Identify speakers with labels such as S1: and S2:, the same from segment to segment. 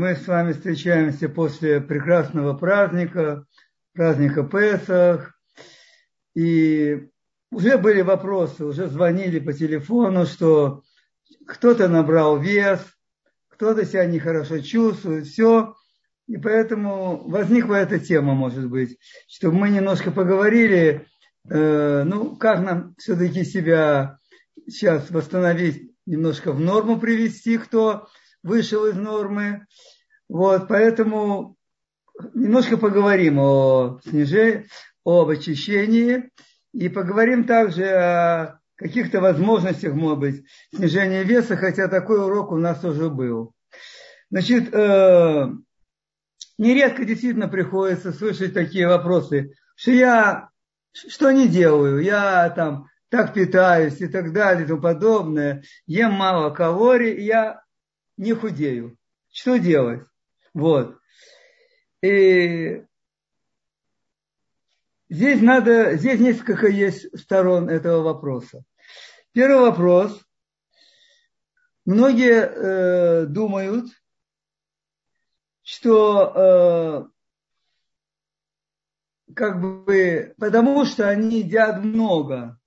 S1: мы с вами встречаемся после прекрасного праздника, праздника Песах. И уже были вопросы, уже звонили по телефону, что кто-то набрал вес, кто-то себя нехорошо чувствует, все. И поэтому возникла эта тема, может быть, чтобы мы немножко поговорили, э, ну, как нам все-таки себя сейчас восстановить, немножко в норму привести, кто вышел из нормы. Вот, поэтому немножко поговорим о снижении, об очищении и поговорим также о каких-то возможностях, может быть, снижения веса, хотя такой урок у нас уже был. Значит, э, нередко действительно приходится слышать такие вопросы, что я что не делаю, я там так питаюсь и так далее и тому подобное, ем мало калорий, я не худею. Что делать? Вот. И здесь надо, здесь несколько есть сторон этого вопроса. Первый вопрос. Многие э, думают, что э, как бы потому что они едят много.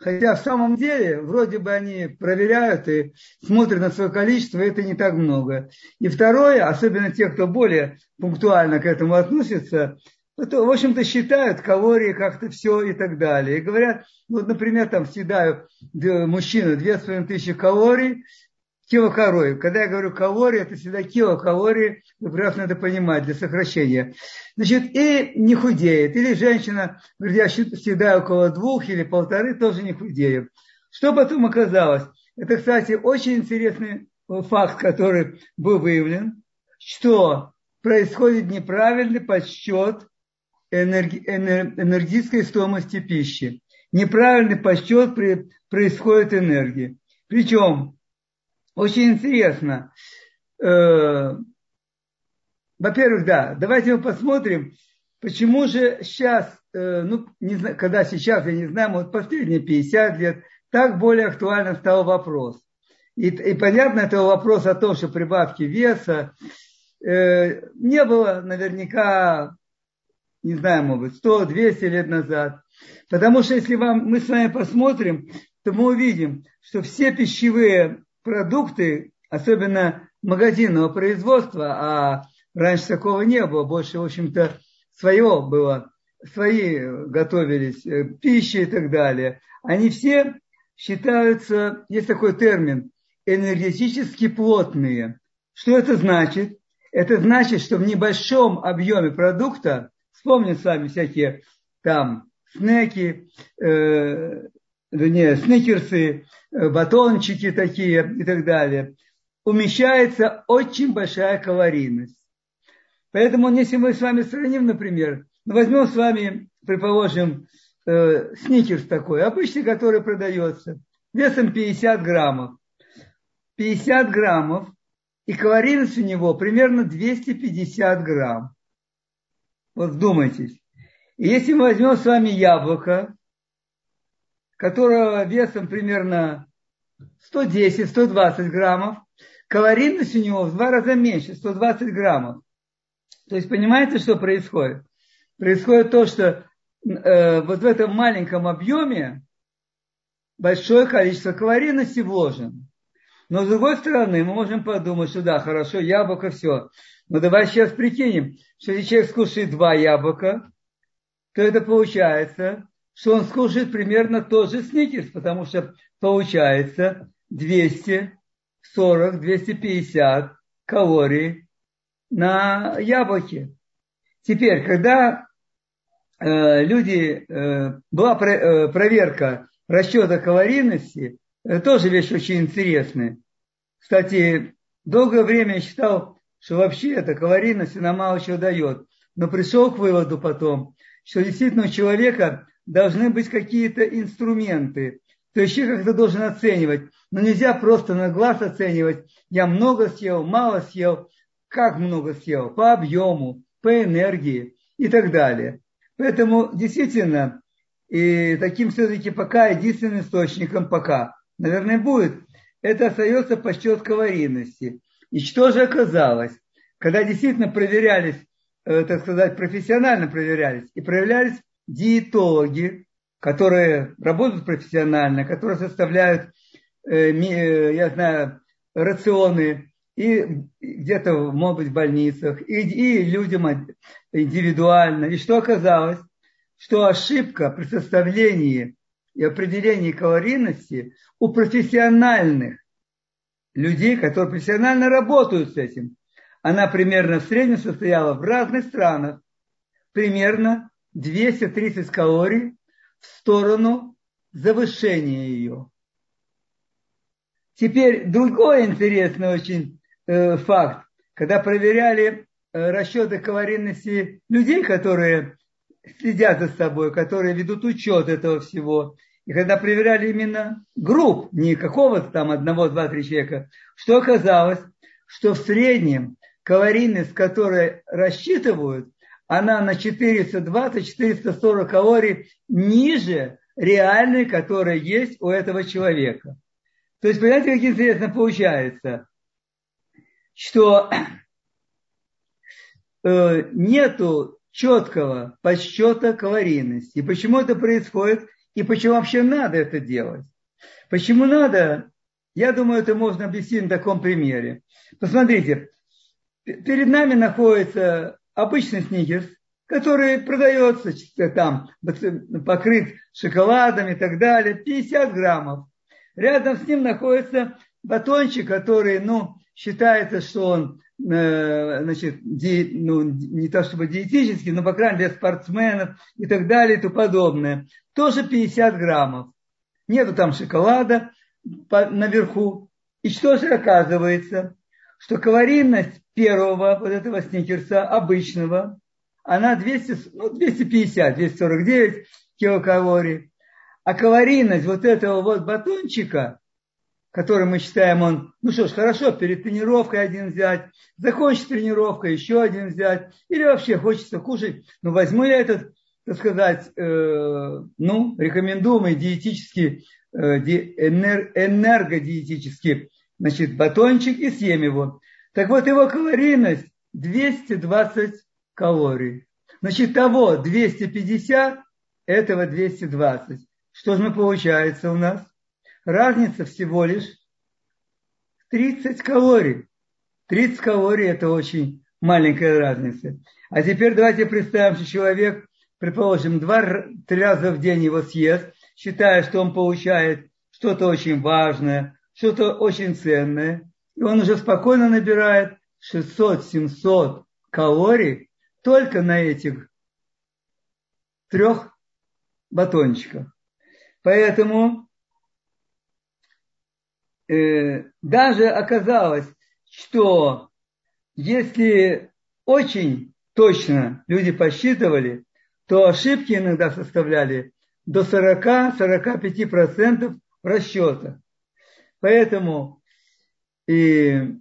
S1: Хотя в самом деле, вроде бы они проверяют и смотрят на свое количество, это не так много. И второе, особенно те, кто более пунктуально к этому относится, это, в общем-то, считают калории как-то все и так далее. И говорят, вот, например, там съедаю мужчина 2500 калорий, килокалорий. Когда я говорю калории, это всегда килокалории, прекрасно это понимать, для сокращения. Значит, и не худеет. Или женщина, говорит, я съедаю около двух или полторы, тоже не худею. Что потом оказалось? Это, кстати, очень интересный факт, который был выявлен, что происходит неправильный подсчет энергетической стоимости пищи. Неправильный подсчет при, происходит энергии. Причем очень интересно. Э, во-первых, да, давайте мы посмотрим, почему же сейчас, э, ну, не знаю, когда сейчас, я не знаю, вот последние 50 лет, так более актуально стал вопрос. И, и понятно, это вопрос о том, что прибавки веса э, не было наверняка, не знаю, может быть, 100-200 лет назад. Потому что если вам, мы с вами посмотрим, то мы увидим, что все пищевые продукты, особенно магазинного производства, а раньше такого не было, больше, в общем-то, свое было, свои готовились, э, пищи и так далее. Они все считаются, есть такой термин, энергетически плотные. Что это значит? Это значит, что в небольшом объеме продукта, вспомним с вами всякие там снеки, э, вернее, сникерсы, э, батончики такие и так далее, умещается очень большая калорийность. Поэтому, если мы с вами сравним, например, ну, возьмем с вами, предположим, э, сникерс такой, обычный, который продается, весом 50 граммов. 50 граммов, и калорийность у него примерно 250 грамм. Вот вдумайтесь. И если мы возьмем с вами яблоко, которого весом примерно 110-120 граммов, калорийность у него в два раза меньше, 120 граммов. То есть понимаете, что происходит? Происходит то, что э, вот в этом маленьком объеме большое количество калорийности вложено. Но с другой стороны, мы можем подумать, что да, хорошо, яблоко, все. Но давай сейчас прикинем, что если человек скушает два яблока, то это получается что он скушает примерно тот же сникерс, потому что получается 240-250 калорий на яблоке. Теперь, когда э, люди, э, была про, э, проверка расчета калорийности, это тоже вещь очень интересная. Кстати, долгое время я считал, что вообще эта калорийность она мало чего дает. Но пришел к выводу потом, что действительно у человека должны быть какие-то инструменты. То есть человек как-то должен оценивать. Но нельзя просто на глаз оценивать. Я много съел, мало съел. Как много съел? По объему, по энергии и так далее. Поэтому действительно, и таким все-таки пока единственным источником пока, наверное, будет, это остается подсчет калорийности. И что же оказалось? когда действительно проверялись, э, так сказать, профессионально проверялись, и проверялись диетологи, которые работают профессионально, которые составляют, э, э, я знаю, рационы и где-то, может быть, в больницах, и, и людям индивидуально. И что оказалось? Что ошибка при составлении и определении калорийности у профессиональных людей, которые профессионально работают с этим, она примерно в среднем состояла в разных странах примерно 230 калорий в сторону завышения ее. Теперь другой интересный очень э, факт. Когда проверяли э, расчеты калорийности людей, которые следят за собой, которые ведут учет этого всего, и когда проверяли именно групп, не какого-то там одного, два, три человека, что оказалось, что в среднем калорийность, которую рассчитывают, она на 420-440 калорий ниже реальной, которая есть у этого человека. То есть, понимаете, как интересно получается, что э, нету четкого подсчета калорийности. Почему это происходит, и почему вообще надо это делать. Почему надо, я думаю, это можно объяснить на таком примере. Посмотрите, перед нами находится обычный сникерс, который продается там, покрыт шоколадом и так далее, 50 граммов. Рядом с ним находится батончик, который, ну, считается, что он, э, значит, ди, ну, не то чтобы диетический, но, по крайней мере, для спортсменов и так далее и тому подобное. Тоже 50 граммов. Нету там шоколада наверху. И что же оказывается? Что калорийность первого вот этого сникерса, обычного, она 200, ну, 250, 249 килокалорий. А калорийность вот этого вот батончика, который мы считаем он, ну что ж, хорошо, перед тренировкой один взять, закончить тренировка, еще один взять, или вообще хочется кушать, ну возьму я этот, так сказать, э, ну, рекомендуемый диетический, э, энер, энергодиетический, значит, батончик и съем его. Так вот, его калорийность 220 калорий. Значит, того 250, этого 220. Что же получается у нас? Разница всего лишь 30 калорий. 30 калорий это очень маленькая разница. А теперь давайте представим, что человек, предположим, два-три раза в день его съест, считая, что он получает что-то очень важное, что-то очень ценное, и он уже спокойно набирает 600-700 калорий только на этих трех батончиках. Поэтому э, даже оказалось, что если очень точно люди посчитывали, то ошибки иногда составляли до 40-45% расчета. Поэтому и,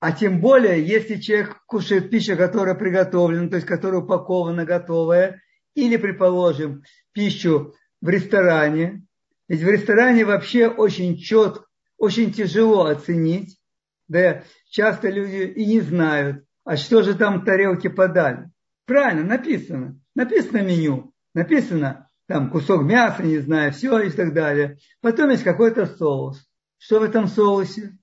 S1: а тем более, если человек кушает пищу, которая приготовлена, то есть которая упакована, готовая, или, предположим, пищу в ресторане, ведь в ресторане вообще очень четко, очень тяжело оценить, да часто люди и не знают, а что же там тарелки подали. Правильно, написано. Написано меню, написано там кусок мяса, не знаю, все и так далее. Потом есть какой-то соус. Что в этом соусе?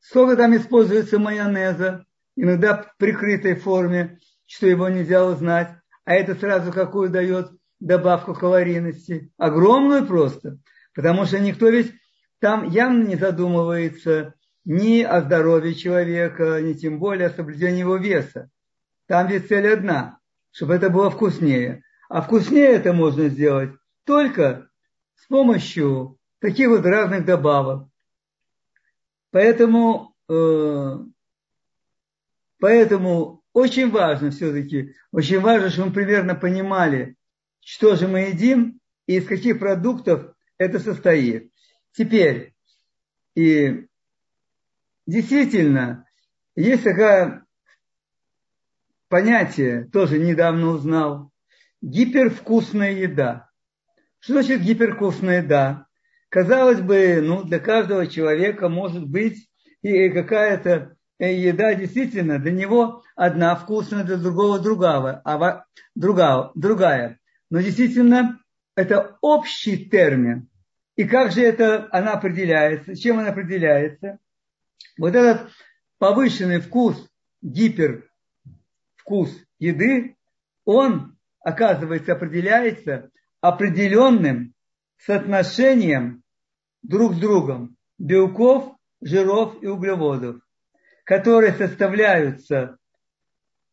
S1: Сколько там используется майонеза, иногда в прикрытой форме, что его нельзя узнать, а это сразу какую дает добавку калорийности? Огромную просто, потому что никто ведь там явно не задумывается ни о здоровье человека, ни тем более о соблюдении его веса. Там ведь цель одна, чтобы это было вкуснее. А вкуснее это можно сделать только с помощью таких вот разных добавок. Поэтому, э, поэтому очень важно все-таки, очень важно, чтобы мы примерно понимали, что же мы едим и из каких продуктов это состоит. Теперь, и действительно, есть такое понятие, тоже недавно узнал, гипервкусная еда. Что значит гипервкусная еда? Казалось бы, ну, для каждого человека может быть и какая-то еда действительно для него одна вкусная, для другого другая, а другая, другая. Но действительно это общий термин. И как же это она определяется? Чем она определяется? Вот этот повышенный вкус, гипер вкус еды, он, оказывается, определяется определенным соотношением друг с другом белков, жиров и углеводов, которые составляются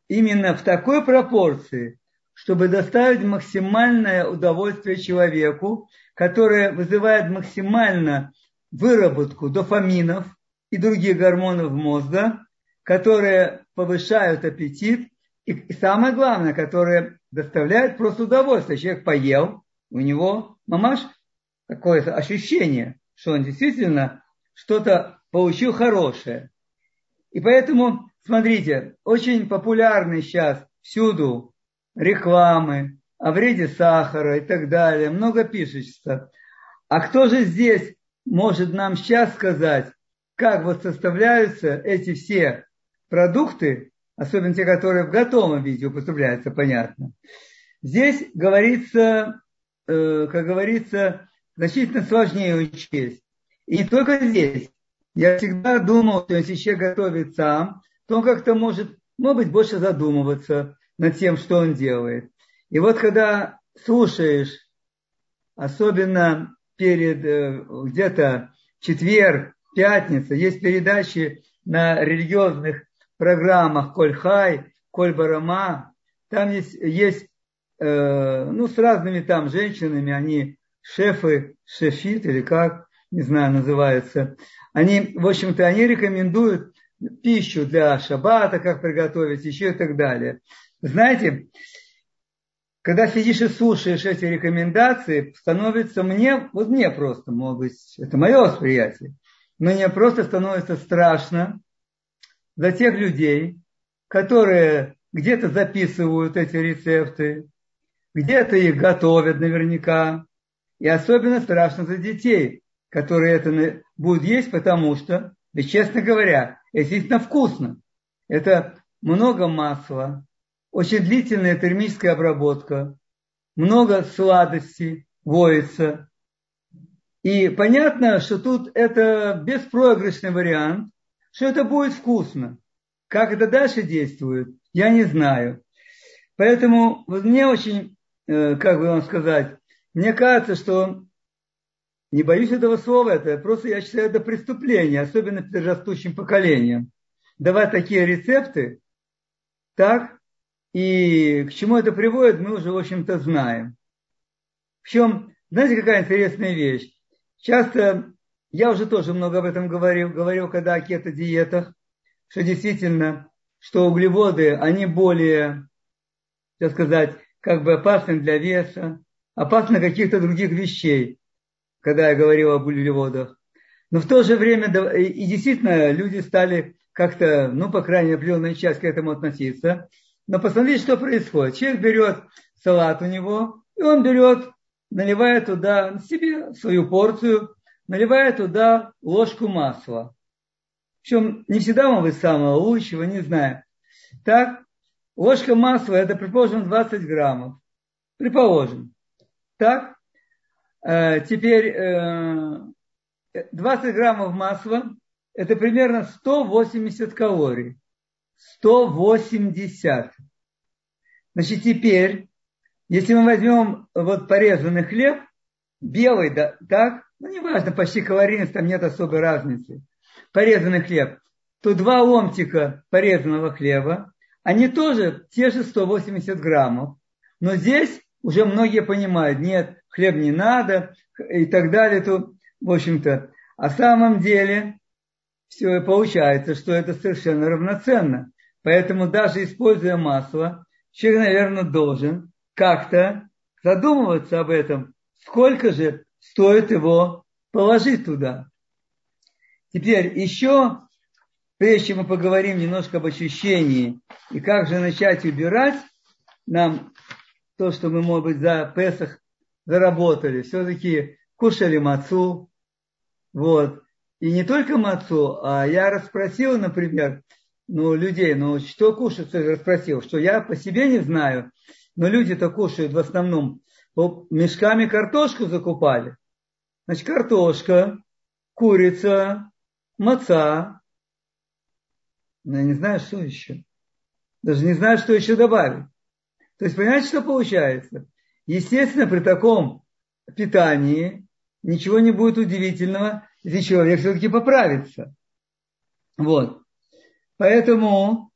S1: именно в такой пропорции, чтобы доставить максимальное удовольствие человеку, которое вызывает максимально выработку дофаминов и других гормонов мозга, которые повышают аппетит и самое главное, которые доставляют просто удовольствие. Человек поел, у него мамаш такое ощущение, что он действительно что-то получил хорошее. И поэтому, смотрите, очень популярны сейчас всюду рекламы о вреде сахара и так далее. Много пишется. А кто же здесь может нам сейчас сказать, как вот составляются эти все продукты, особенно те, которые в готовом виде употребляются, понятно. Здесь говорится, э, как говорится, значительно сложнее учесть. И не только здесь. Я всегда думал, что если человек готовит сам, то он как-то может, может быть, больше задумываться над тем, что он делает. И вот когда слушаешь, особенно перед э, где-то четверг, пятница, есть передачи на религиозных программах Коль Хай, Коль Барама, там есть, есть э, ну, с разными там женщинами, они шефы, шефит или как, не знаю, называется. Они, в общем-то, они рекомендуют пищу для шаббата, как приготовить, еще и так далее. Знаете, когда сидишь и слушаешь эти рекомендации, становится мне, вот мне просто, может быть, это мое восприятие, мне просто становится страшно, за тех людей, которые где-то записывают эти рецепты, где-то их готовят наверняка. И особенно страшно за детей, которые это будут есть, потому что, и честно говоря, это действительно вкусно. Это много масла, очень длительная термическая обработка, много сладостей воится. И понятно, что тут это беспроигрышный вариант, что это будет вкусно. Как это дальше действует, я не знаю. Поэтому мне очень, э, как бы вам сказать, мне кажется, что не боюсь этого слова, это просто я считаю это преступление, особенно перед растущим поколением. Давать такие рецепты, так, и к чему это приводит, мы уже, в общем-то, знаем. Причем, знаете, какая интересная вещь? Часто я уже тоже много об этом говорил, говорил, когда о кето-диетах, что действительно, что углеводы, они более, так сказать, как бы опасны для веса, опасны каких-то других вещей, когда я говорил об углеводах. Но в то же время, и действительно, люди стали как-то, ну, по крайней мере, определенная часть к этому относиться. Но посмотрите, что происходит. Человек берет салат у него, и он берет, наливает туда себе свою порцию, наливая туда ложку масла. Причем не всегда он быть самого лучшего, не знаю. Так, ложка масла это, предположим, 20 граммов. Предположим. Так, э, теперь э, 20 граммов масла это примерно 180 калорий. 180. Значит, теперь, если мы возьмем вот порезанный хлеб, белый, да, так, ну неважно, почти калорийность, там нет особой разницы, порезанный хлеб, то два ломтика порезанного хлеба, они тоже те же 180 граммов. Но здесь уже многие понимают, нет, хлеб не надо и так далее, то, в общем-то, а самом деле все получается, что это совершенно равноценно. Поэтому даже используя масло, человек, наверное, должен как-то задумываться об этом, сколько же стоит его положить туда. Теперь еще, прежде чем мы поговорим немножко об ощущении и как же начать убирать нам то, что мы, может быть, за Песах заработали, все-таки кушали мацу, вот. И не только мацу, а я расспросил, например, ну, людей, ну, что кушают, я спросил, что я по себе не знаю, но люди-то кушают в основном, мешками картошку закупали. Значит, картошка, курица, маца. Но я не знаю, что еще. Даже не знаю, что еще добавить. То есть, понимаете, что получается? Естественно, при таком питании ничего не будет удивительного, если человек все-таки поправится. Вот. Поэтому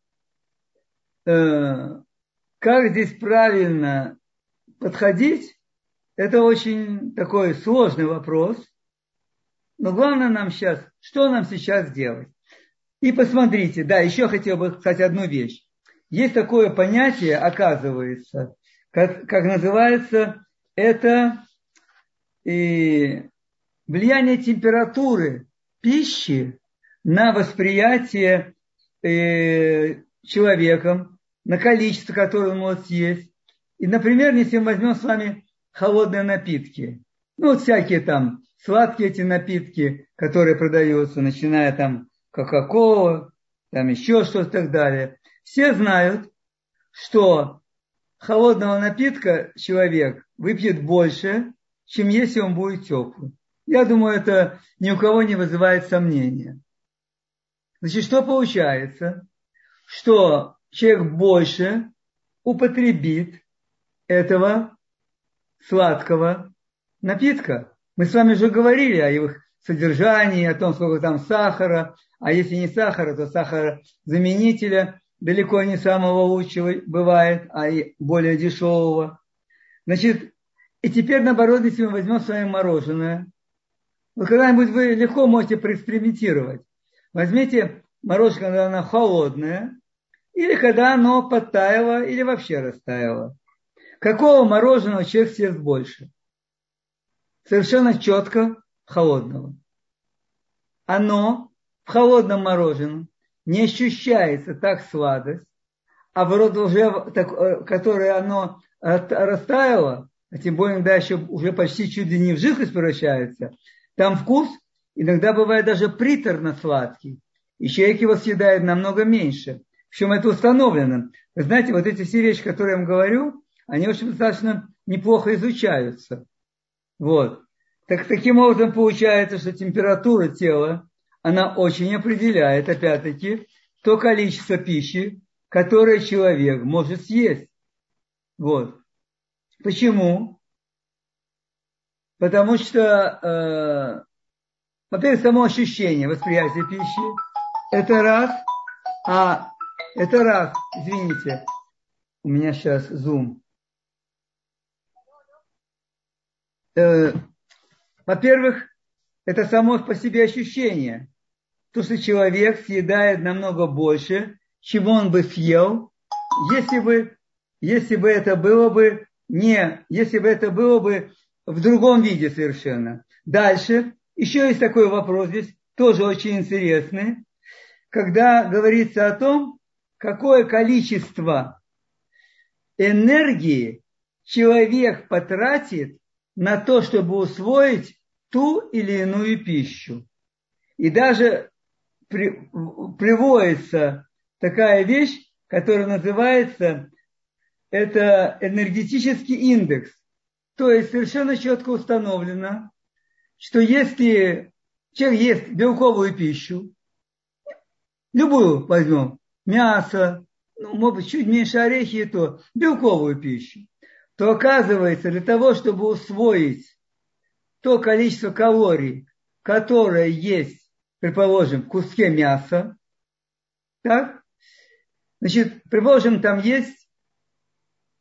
S1: э, как здесь правильно подходить, это очень такой сложный вопрос. Но главное нам сейчас, что нам сейчас делать? И посмотрите, да, еще хотел бы сказать одну вещь. Есть такое понятие, оказывается, как, как называется, это и влияние температуры пищи на восприятие э, человеком, на количество, которое он может съесть. И, например, если мы возьмем с вами холодные напитки, ну, вот всякие там сладкие эти напитки, которые продаются, начиная там Кока-Кола, там еще что-то и так далее. Все знают, что холодного напитка человек выпьет больше, чем если он будет теплым. Я думаю, это ни у кого не вызывает сомнения. Значит, что получается? Что человек больше употребит этого сладкого напитка. Мы с вами уже говорили о его содержании, о том, сколько там сахара, а если не сахара, то сахара заменителя далеко не самого лучшего бывает, а и более дешевого. Значит, и теперь наоборот, если мы возьмем с вами мороженое, вы когда-нибудь вы легко можете проэкспериментировать. Возьмите мороженое, когда оно холодное, или когда оно подтаяло, или вообще растаяло. Какого мороженого человек съест больше? Совершенно четко холодного. Оно в холодном мороженом не ощущается так сладость, а в рот уже, так, э, которое оно растаяло, а тем более, когда еще уже почти чуть ли не в жидкость превращается, там вкус иногда бывает даже приторно-сладкий. И человек его съедает намного меньше. Причем это установлено. Вы знаете, вот эти все вещи, которые я вам говорю, они очень достаточно неплохо изучаются. Вот. Так, таким образом получается, что температура тела, она очень определяет, опять-таки, то количество пищи, которое человек может съесть. Вот. Почему? Потому что, э, во-первых, само ощущение восприятия пищи, это раз, а это раз, извините, у меня сейчас зум. Э, во-первых, это само по себе ощущение. То, что человек съедает намного больше, чем он бы съел, если бы, если бы это было бы не, если бы это было бы в другом виде совершенно. Дальше, еще есть такой вопрос здесь, тоже очень интересный, когда говорится о том, какое количество энергии человек потратит на то, чтобы усвоить ту или иную пищу. И даже при, приводится такая вещь, которая называется это энергетический индекс. То есть совершенно четко установлено, что если человек ест белковую пищу, любую возьмем, мясо, ну, может быть, чуть меньше орехи и то, белковую пищу, то оказывается, для того, чтобы усвоить то количество калорий, которое есть, предположим, в куске мяса, так, значит, предположим, там есть,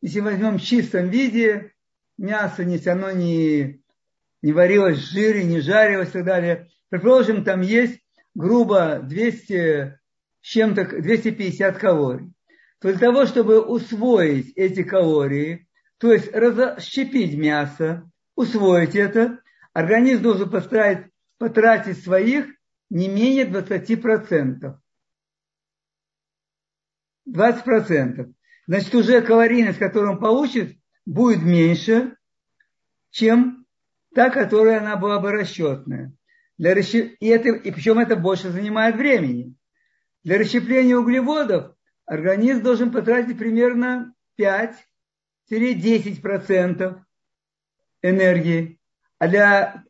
S1: если возьмем в чистом виде, мясо, если оно не, не варилось в жире, не жарилось и так далее. Предположим, там есть грубо 200, чем-то 250 калорий. То для того, чтобы усвоить эти калории, то есть расщепить мясо, усвоить это, организм должен поставить, потратить своих не менее 20%. 20%. Значит, уже калорийность, которую он получит, будет меньше, чем та, которая она была бы расчетная. Для расчет... и, это, и причем это больше занимает времени. Для расщепления углеводов организм должен потратить примерно 5-10% энергии. Для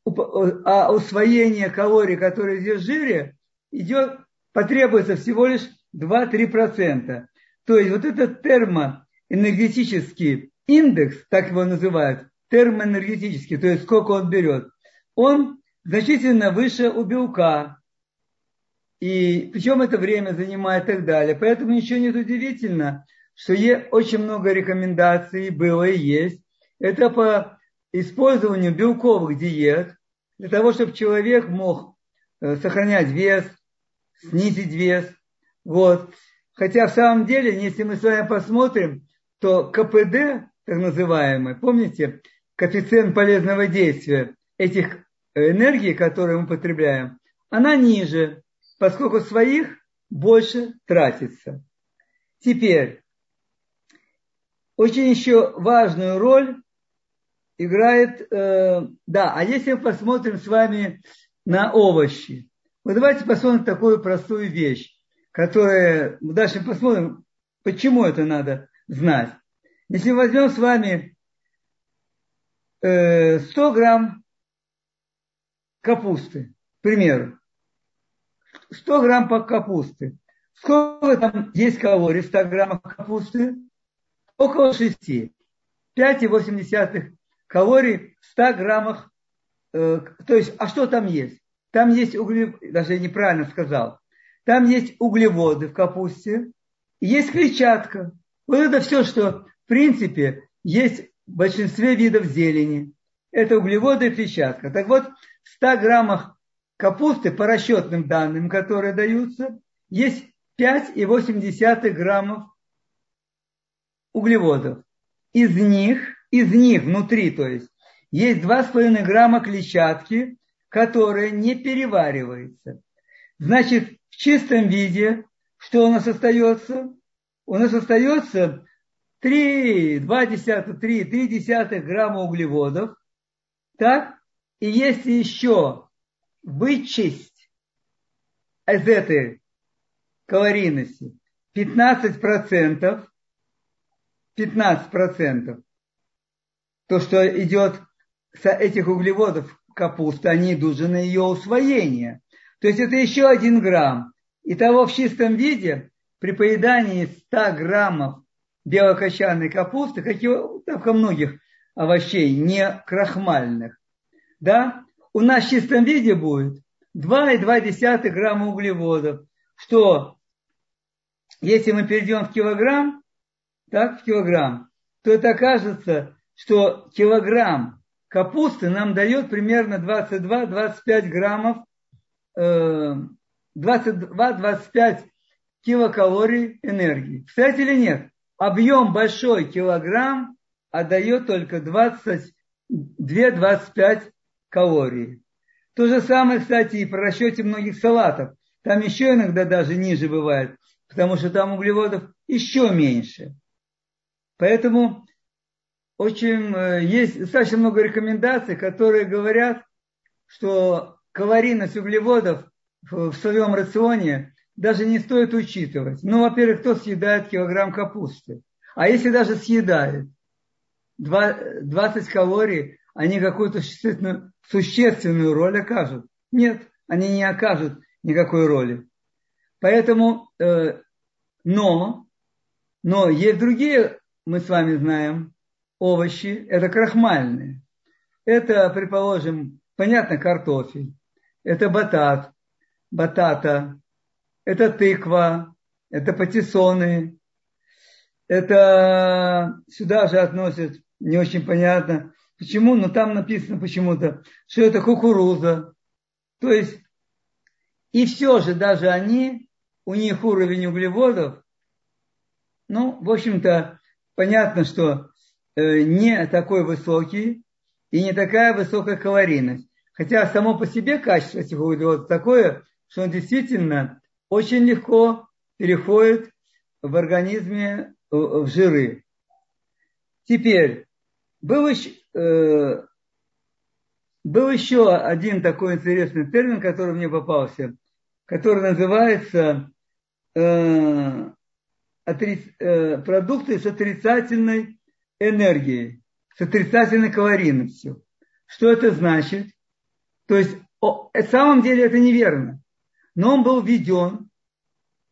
S1: а усвоения калорий, которые здесь в жире, идет, потребуется всего лишь 2-3%. То есть вот этот термоэнергетический индекс, так его называют, термоэнергетический, то есть сколько он берет, он значительно выше у белка. И причем это время занимает и так далее. Поэтому ничего нет удивительно, что есть очень много рекомендаций было и есть. Это по использованию белковых диет для того, чтобы человек мог э, сохранять вес, снизить вес. Вот. Хотя в самом деле, если мы с вами посмотрим, то КПД, так называемый, помните, коэффициент полезного действия этих энергий, которые мы потребляем, она ниже, поскольку своих больше тратится. Теперь, очень еще важную роль играет, э, да, а если мы посмотрим с вами на овощи, вот давайте посмотрим такую простую вещь, которая, дальше посмотрим, почему это надо знать. Если возьмем с вами 100 э, грамм капусты, к примеру, 100 грамм капусты. Сколько там есть калорий в 100 граммах капусты? Около 6. 5,8 калорий в 100 граммах. Э, то есть, а что там есть? Там есть углеводы, даже я неправильно сказал. Там есть углеводы в капусте, есть клетчатка. Вот это все, что в принципе есть в большинстве видов зелени. Это углеводы и клетчатка. Так вот, в 100 граммах капусты, по расчетным данным, которые даются, есть 5,8 граммов углеводов. Из них, из них внутри, то есть, есть 2,5 грамма клетчатки, которая не переваривается. Значит, в чистом виде, что у нас остается? У нас остается 3, 2 десятых, 3, 3 десятых грамма углеводов. Так? И если еще вычесть из этой калорийности 15%, 15%, то, что идет с этих углеводов капусты, они идут же на ее усвоение. То есть это еще один грамм. И того в чистом виде при поедании 100 граммов белокочанной капусты, как и у многих овощей, не крахмальных, да, у нас в чистом виде будет 2,2 грамма углеводов, что если мы перейдем в килограмм, так, в килограмм, то это окажется, что килограмм капусты нам дает примерно 22-25 граммов, 22-25 э, килокалорий энергии. Кстати или нет? Объем большой килограмм отдает только 22-25 калорий. То же самое, кстати, и про расчете многих салатов. Там еще иногда даже ниже бывает, потому что там углеводов еще меньше. Поэтому очень э, есть достаточно много рекомендаций, которые говорят, что калорийность углеводов в своем рационе даже не стоит учитывать. Ну, во-первых, кто съедает килограмм капусты? А если даже съедает 20 калорий, они какую-то существенную, существенную роль окажут? Нет, они не окажут никакой роли. Поэтому, э, но, но есть другие, мы с вами знаем, овощи, это крахмальные. Это, предположим, понятно, картофель, это батат, батата, это тыква, это патиссоны, это сюда же относят, не очень понятно, почему, но там написано почему-то, что это кукуруза. То есть, и все же даже они, у них уровень углеводов, ну, в общем-то, понятно, что не такой высокий и не такая высокая калорийность. Хотя само по себе качество этих углеводов такое, что он действительно очень легко переходит в организме э, в жиры. Теперь, был еще, э, был еще один такой интересный термин, который мне попался, который называется э, отри, э, продукты с отрицательной энергией, с отрицательной калорийностью. Что это значит? То есть, о, на самом деле это неверно. Но он был введен,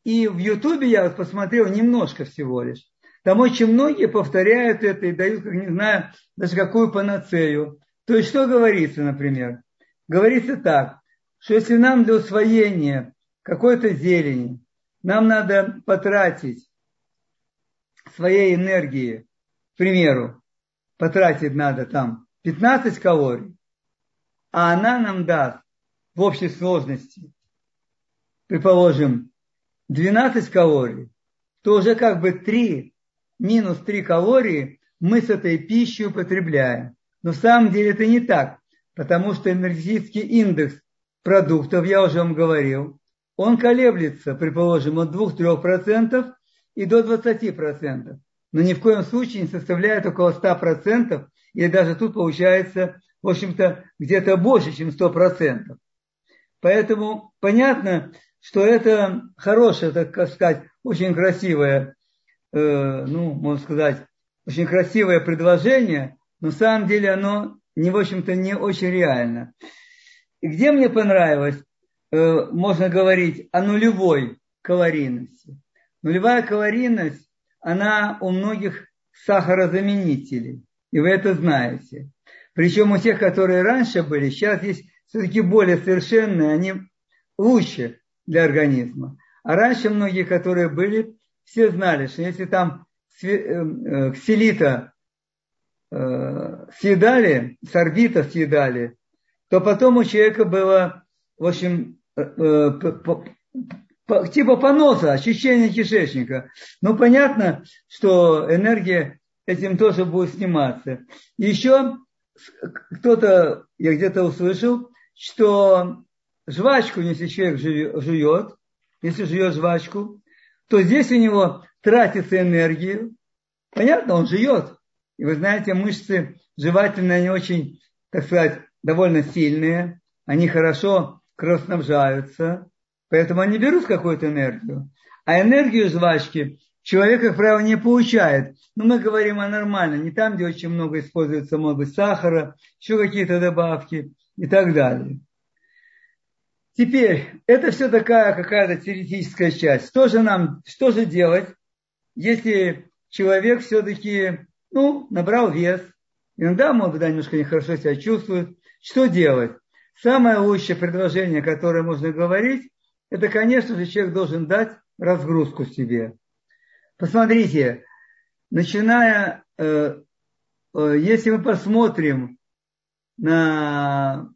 S1: и в Ютубе я посмотрел немножко всего лишь. Там очень многие повторяют это и дают, как не знаю, даже какую панацею. То есть, что говорится, например? Говорится так, что если нам для усвоения какой-то зелени, нам надо потратить своей энергии, к примеру, потратить надо там 15 калорий, а она нам даст в общей сложности, предположим, 12 калорий, то уже как бы 3 минус 3 калории мы с этой пищей употребляем. Но в самом деле это не так, потому что энергетический индекс продуктов, я уже вам говорил, он колеблется, предположим, от 2-3% и до 20%, но ни в коем случае не составляет около 100%, или даже тут получается, в общем-то, где-то больше, чем 100%. Поэтому понятно, что это хорошее, так сказать, очень красивое, э, ну, можно сказать, очень красивое предложение, но на самом деле оно, не, в общем-то, не очень реально. И где мне понравилось, э, можно говорить о нулевой калорийности. Нулевая калорийность, она у многих сахарозаменителей. И вы это знаете. Причем у тех, которые раньше были, сейчас есть все-таки более совершенные, они лучше для организма. А раньше многие, которые были, все знали, что если там э, э, ксилита э, съедали, сорбита съедали, то потом у человека было, в общем, типа поноса, ощущение кишечника. Ну, понятно, что энергия этим тоже будет сниматься. Еще кто-то, я где-то услышал, что жвачку, если человек жует, если жует жвачку, то здесь у него тратится энергия. Понятно, он жует. И вы знаете, мышцы жевательные, они очень, так сказать, довольно сильные. Они хорошо кровоснабжаются. Поэтому они берут какую-то энергию. А энергию жвачки человек, как правило, не получает. Но мы говорим о нормальном, не там, где очень много используется, может быть, сахара, еще какие-то добавки и так далее. Теперь, это все такая какая-то теоретическая часть. Что же нам, что же делать, если человек все-таки, ну, набрал вес, иногда, может быть, немножко нехорошо себя чувствует. Что делать? Самое лучшее предложение, которое можно говорить, это, конечно же, человек должен дать разгрузку себе. Посмотрите, начиная, э, э, если мы посмотрим на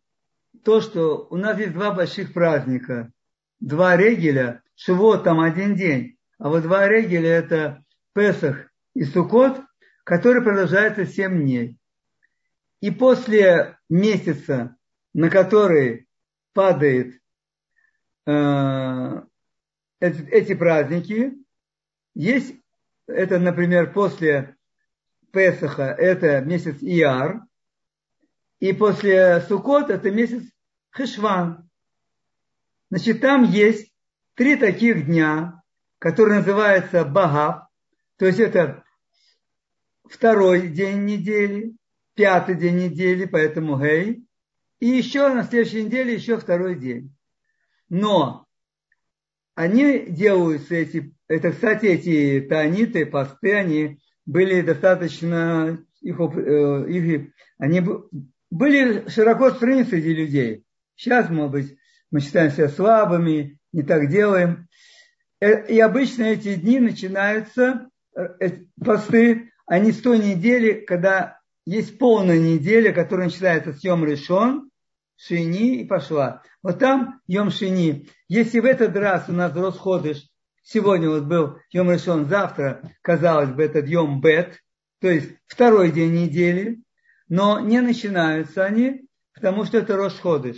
S1: то, что у нас есть два больших праздника, два регеля, Шивот там один день, а вот два регеля это Песах и Сукот, который продолжается 7 дней. И после месяца, на который падает эти, эти праздники, есть, это, например, после Песаха, это месяц Ияр, и после Сукот это месяц Хешван. Значит, там есть три таких дня, которые называются Багав, то есть это второй день недели, пятый день недели, поэтому Гей, и еще на следующей неделе еще второй день. Но они делаются эти, это, кстати, эти таниты, посты, они были достаточно, их, э, их, они были широко распространены среди людей. Сейчас, может быть, мы считаем себя слабыми, не так делаем. Э, и обычно эти дни начинаются, э, посты, они с той недели, когда есть полная неделя, которая начинается с Йом Решон, Шини и пошла. Вот там Йом Шини. Если в этот раз у нас расходыш, сегодня вот был Йом Решон, завтра, казалось бы, это Йом Бет, то есть второй день недели, но не начинаются они, потому что это Рошходыш.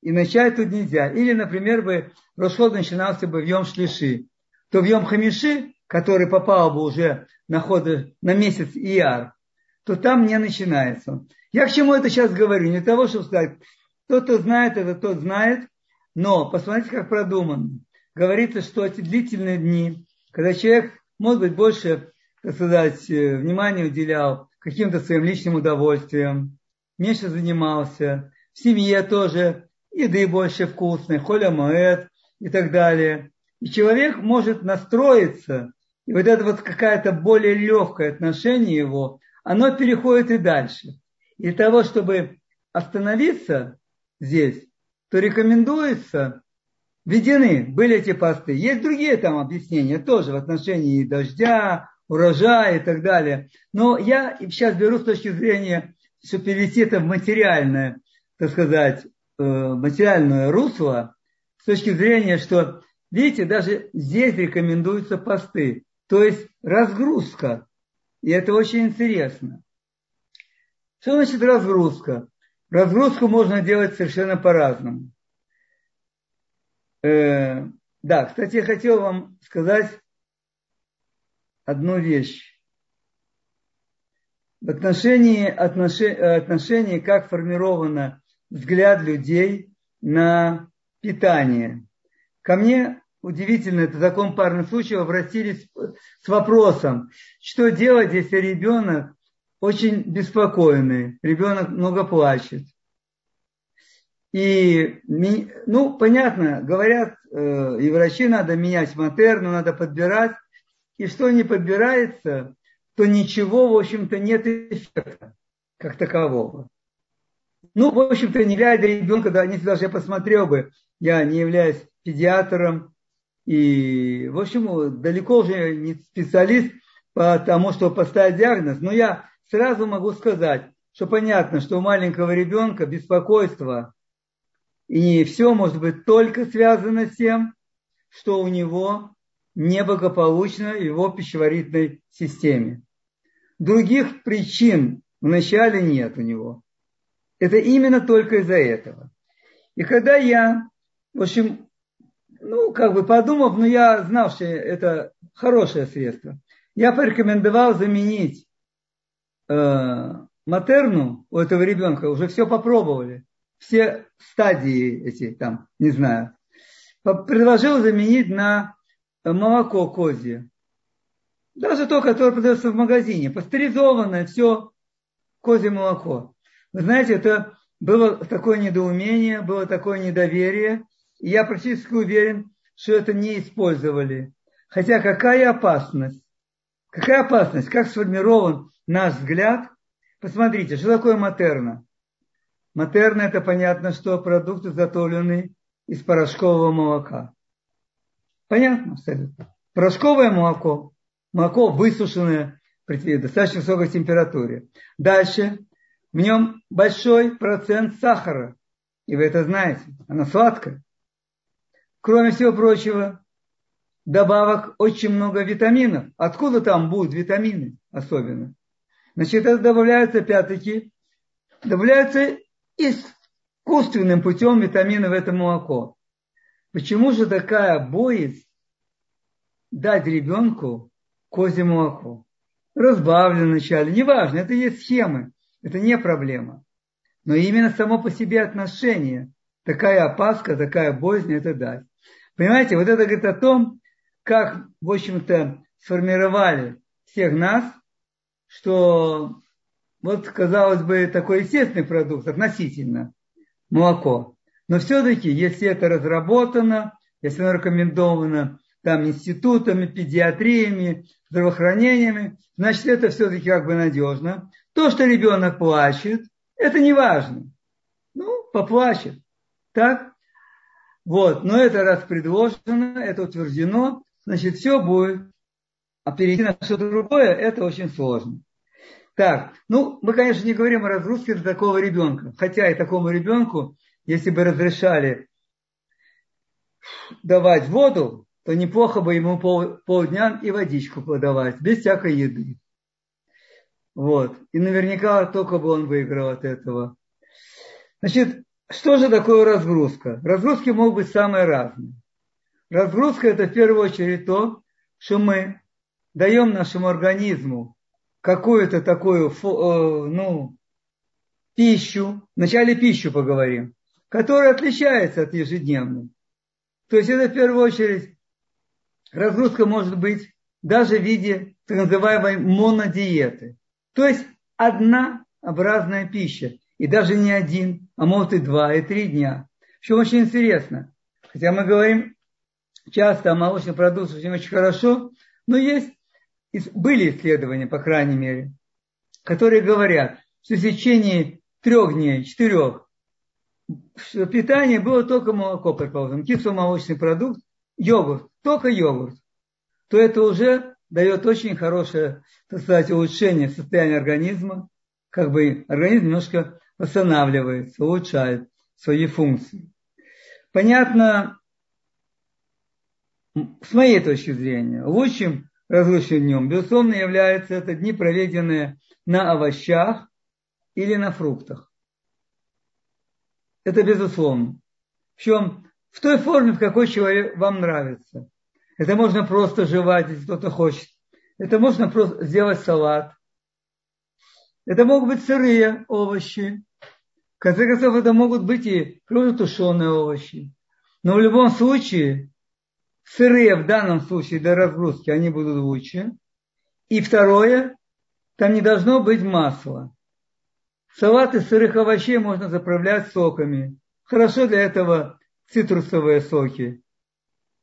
S1: И начать тут нельзя. Или, например, бы Рошход начинался бы в Йом Шлиши, то в Йом Хамиши, который попал бы уже на, ход, на месяц Ияр, то там не начинается. Я к чему это сейчас говорю? Не того, чтобы сказать, тот, кто знает это, тот знает, но посмотрите, как продумано. говорится, что эти длительные дни, когда человек, может быть, больше, так сказать, э, внимания уделял каким-то своим личным удовольствиям, меньше занимался, в семье тоже еды больше вкусной, холя моэт и так далее. И человек может настроиться, и вот это вот какая-то более легкое отношение его, оно переходит и дальше. И для того, чтобы остановиться здесь, то рекомендуется, введены были эти посты. Есть другие там объяснения тоже в отношении дождя, урожая и так далее. Но я сейчас беру с точки зрения, что перевести это в материальное, так сказать, э, материальное русло, с точки зрения, что, видите, даже здесь рекомендуются посты, то есть разгрузка. И это очень интересно. Что значит разгрузка? Разгрузку можно делать совершенно по-разному. Э, да, кстати, я хотел вам сказать одну вещь. В отношении, отношении, отношении как формирован взгляд людей на питание. Ко мне удивительно, это закон парных случаев, обратились с вопросом, что делать, если ребенок очень беспокойный, ребенок много плачет. И, ну, понятно, говорят, э, и врачи надо менять матерну, надо подбирать. И что не подбирается, то ничего, в общем-то, нет эффекта как такового. Ну, в общем-то, не глядя ребенка, да, не даже я посмотрел бы, я не являюсь педиатром, и, в общем, далеко уже не специалист по тому, чтобы поставить диагноз, но я сразу могу сказать, что понятно, что у маленького ребенка беспокойство, и все может быть только связано с тем, что у него неблагополучно в его пищеварительной системе. Других причин вначале нет у него. Это именно только из-за этого. И когда я, в общем, ну, как бы подумав, но я знал, что это хорошее средство, я порекомендовал заменить э, матерну у этого ребенка, уже все попробовали, все стадии эти, там, не знаю, предложил заменить на молоко козье. Даже то, которое продается в магазине, пастеризованное, все козье молоко. Вы знаете, это было такое недоумение, было такое недоверие. И я практически уверен, что это не использовали. Хотя какая опасность? Какая опасность? Как сформирован наш взгляд? Посмотрите, что такое матерна? Матерна это понятно, что продукты заготовлены из порошкового молока. Понятно абсолютно. Порошковое молоко, молоко высушенное при достаточно высокой температуре. Дальше в нем большой процент сахара. И вы это знаете. Оно сладкое. Кроме всего прочего, добавок очень много витаминов. Откуда там будут витамины особенно? Значит, это добавляются опять-таки, добавляются искусственным путем витамины в это молоко. Почему же такая боязнь дать ребенку козье молоко? Разбавлено вначале, неважно, это есть схемы, это не проблема. Но именно само по себе отношение, такая опаска, такая боязнь это дать. Понимаете, вот это говорит о том, как, в общем-то, сформировали всех нас, что вот, казалось бы, такой естественный продукт относительно молоко. Но все-таки, если это разработано, если оно рекомендовано там институтами, педиатриями, здравоохранениями, значит, это все-таки как бы надежно. То, что ребенок плачет, это не важно. Ну, поплачет. Так? Вот, но это раз предложено, это утверждено, значит, все будет. А перейти на что-то другое, это очень сложно. Так, ну, мы, конечно, не говорим о разгрузке для такого ребенка. Хотя и такому ребенку, если бы разрешали давать воду, то неплохо бы ему пол, полдня и водичку подавать, без всякой еды. Вот. И наверняка только бы он выиграл от этого. Значит, что же такое разгрузка? Разгрузки могут быть самые разные. Разгрузка это в первую очередь то, что мы даем нашему организму какую-то такую, э, ну, пищу, вначале пищу поговорим, которая отличается от ежедневной. То есть это в первую очередь разгрузка может быть даже в виде так называемой монодиеты. То есть одна образная пища. И даже не один, а может и два, и три дня. Что очень интересно. Хотя мы говорим часто о молочных продуктах очень хорошо, но есть, были исследования, по крайней мере, которые говорят, что в течение трех дней, четырех, питание было только молоко, предположим, кисломолочный продукт, йогурт, только йогурт, то это уже дает очень хорошее, так сказать, улучшение состояния организма, как бы организм немножко восстанавливается, улучшает свои функции. Понятно, с моей точки зрения, лучшим разлучным днем, безусловно, является это дни, проведенные на овощах или на фруктах. Это безусловно. Причем в той форме, в какой человек вам нравится. Это можно просто жевать, если кто-то хочет. Это можно просто сделать салат. Это могут быть сырые овощи. В конце концов, это могут быть и тушеные овощи. Но в любом случае, сырые в данном случае для разгрузки, они будут лучше. И второе, там не должно быть масла. Салат из сырых овощей можно заправлять соками. Хорошо для этого цитрусовые соки.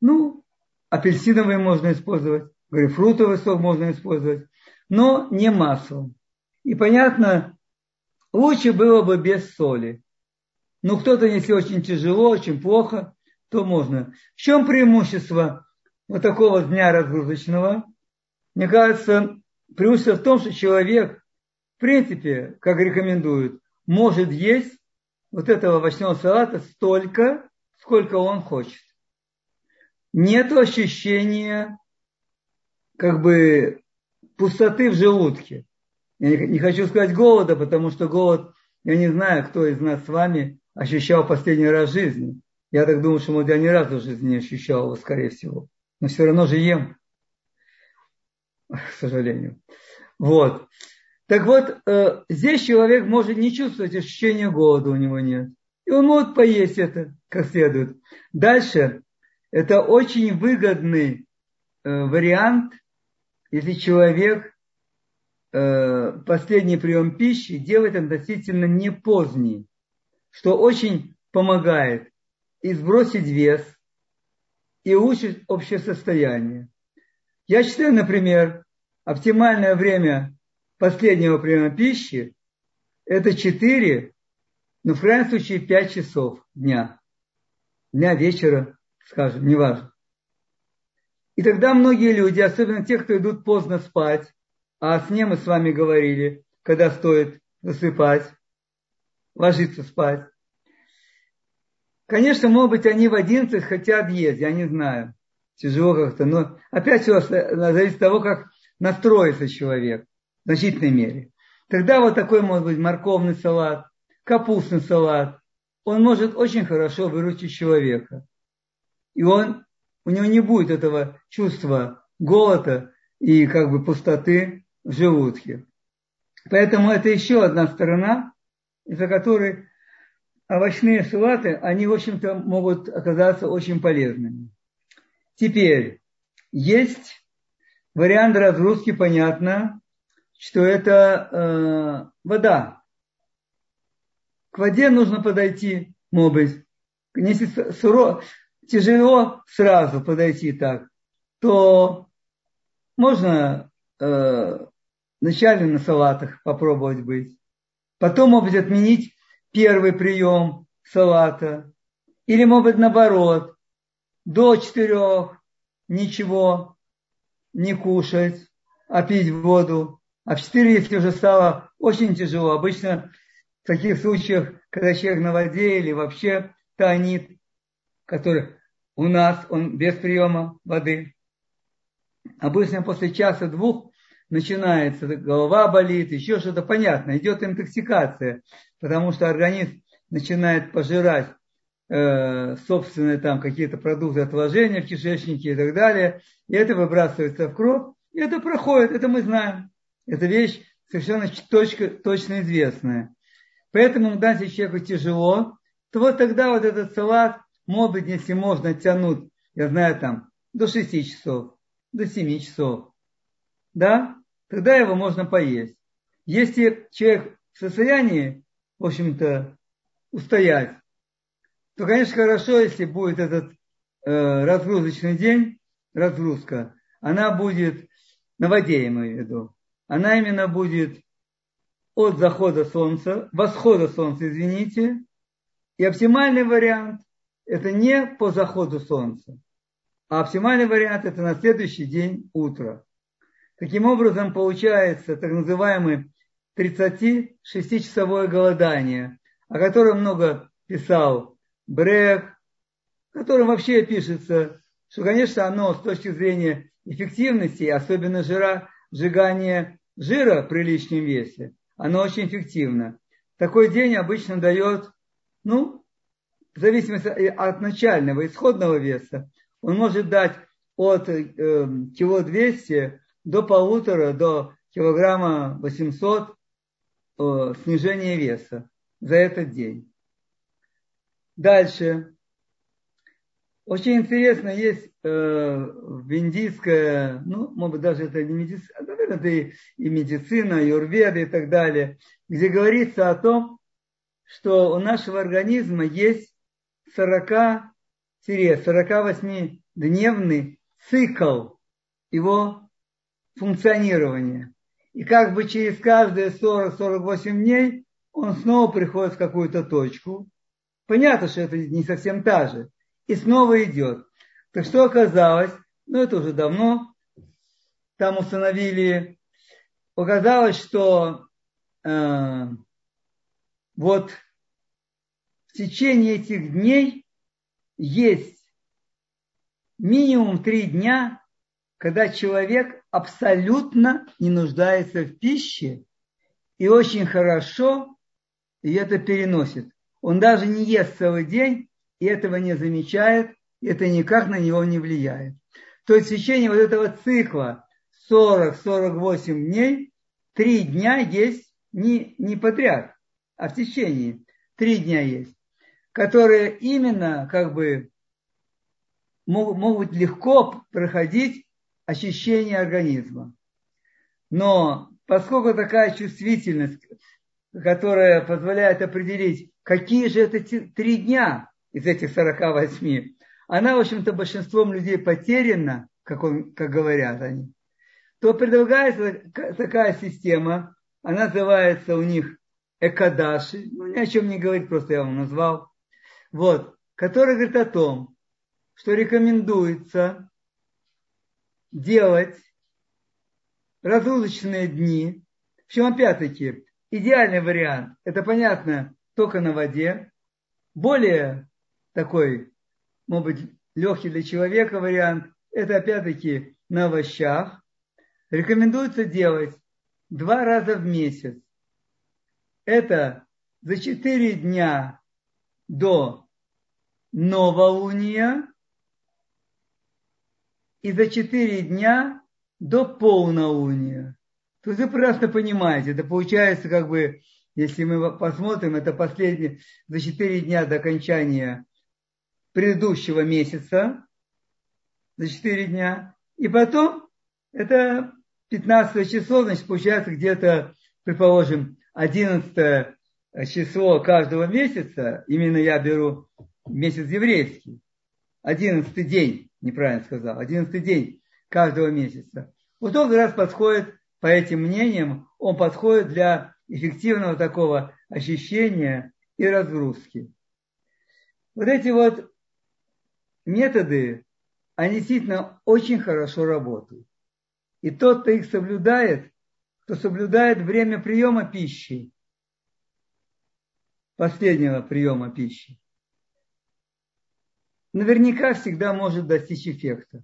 S1: Ну, апельсиновые можно использовать, грейпфрутовый сок можно использовать, но не маслом. И понятно, лучше было бы без соли. Но кто-то, если очень тяжело, очень плохо, то можно. В чем преимущество вот такого дня разгрузочного? Мне кажется, преимущество в том, что человек, в принципе, как рекомендуют, может есть вот этого овощного салата столько, сколько он хочет. Нет ощущения как бы пустоты в желудке. Я не хочу сказать голода, потому что голод, я не знаю, кто из нас с вами ощущал последний раз в жизни. Я так думаю, что, может, я ни разу в жизни не ощущал его, скорее всего. Но все равно же ем, к сожалению. Вот. Так вот, э, здесь человек может не чувствовать ощущения голода у него нет. И он может поесть это как следует. Дальше, это очень выгодный э, вариант, если человек э, последний прием пищи делает относительно не поздний, что очень помогает и сбросить вес, и улучшить общее состояние. Я считаю, например, оптимальное время последнего приема пищи – это 4, ну, в крайнем случае, 5 часов дня. Дня, вечера, скажем, неважно. И тогда многие люди, особенно те, кто идут поздно спать, а о сне мы с вами говорили, когда стоит засыпать, ложиться спать, Конечно, может быть, они в 11 хотят есть, я не знаю. Тяжело как-то. Но опять все зависит от того, как настроится человек в значительной мере. Тогда вот такой может быть морковный салат, капустный салат. Он может очень хорошо выручить человека. И он, у него не будет этого чувства голода и как бы пустоты в желудке. Поэтому это еще одна сторона, из-за которой овощные салаты, они, в общем-то, могут оказаться очень полезными. Теперь, есть вариант разгрузки, понятно, что это э, вода. К воде нужно подойти, может быть, если суро, тяжело сразу подойти так, то можно э, вначале на салатах попробовать быть. Потом, может быть, отменить первый прием салата. Или, может быть, наоборот, до четырех ничего не кушать, а пить воду. А в четыре, если уже стало очень тяжело, обычно в таких случаях, когда человек на воде или вообще тонит, который у нас, он без приема воды. Обычно после часа-двух начинается, голова болит, еще что-то. Понятно, идет интоксикация потому что организм начинает пожирать э, собственные там какие-то продукты отложения в кишечнике и так далее, и это выбрасывается в кровь, и это проходит, это мы знаем. Это вещь совершенно точка, точно известная. Поэтому, когда человеку тяжело, то вот тогда вот этот салат может быть, если можно тянуть, я знаю, там, до 6 часов, до 7 часов, да, тогда его можно поесть. Если человек в состоянии, в общем-то, устоять, то, конечно, хорошо, если будет этот э, разгрузочный день, разгрузка, она будет на воде, я имею в виду. Она именно будет от захода солнца, восхода солнца, извините, и оптимальный вариант – это не по заходу солнца, а оптимальный вариант – это на следующий день утро. Таким образом, получается так называемый 36-часовое голодание, о котором много писал Брех, в котором вообще пишется, что, конечно, оно с точки зрения эффективности, особенно жира, сжигания жира при лишнем весе, оно очень эффективно. Такой день обычно дает, ну, в зависимости от начального, исходного веса, он может дать от э, кило 200 до полутора, до килограмма 800 э, снижения веса за этот день. Дальше. Очень интересно, есть э, в индийское, ну, может быть, даже это не медицина, а, наверное, это и, и медицина, и урведа и так далее, где говорится о том, что у нашего организма есть 40-48-дневный цикл его функционирования. И как бы через каждые 40-48 дней он снова приходит в какую-то точку. Понятно, что это не совсем та же и снова идет. Так что оказалось, ну это уже давно, там установили, оказалось, что э, вот в течение этих дней есть минимум три дня, когда человек абсолютно не нуждается в пище и очень хорошо это переносит. Он даже не ест целый день, и этого не замечает, и это никак на него не влияет. То есть в течение вот этого цикла 40-48 дней, три дня есть не, не подряд, а в течение три дня есть, которые именно как бы могут легко проходить ощущение организма. Но поскольку такая чувствительность, которая позволяет определить, какие же это три дня, из этих 48, она, в общем-то, большинством людей потеряна, как, он, как говорят они, то предлагается такая система, она называется у них Экадаши, ну ни о чем не говорит, просто я вам назвал, вот, которая говорит о том, что рекомендуется делать разрузочные дни, причем опять-таки идеальный вариант, это понятно, только на воде, более такой, может быть, легкий для человека вариант, это опять-таки на овощах. Рекомендуется делать два раза в месяц. Это за четыре дня до новолуния и за четыре дня до полнолуния. То вы прекрасно понимаете, это получается как бы, если мы посмотрим, это последние, за четыре дня до окончания предыдущего месяца за 4 дня. И потом это 15 число, значит, получается где-то, предположим, 11 число каждого месяца, именно я беру месяц еврейский, 11 день, неправильно сказал, 11 день каждого месяца. Вот он как раз подходит, по этим мнениям, он подходит для эффективного такого ощущения и разгрузки. Вот эти вот методы, они действительно очень хорошо работают. И тот, кто их соблюдает, кто соблюдает время приема пищи, последнего приема пищи, наверняка всегда может достичь эффекта.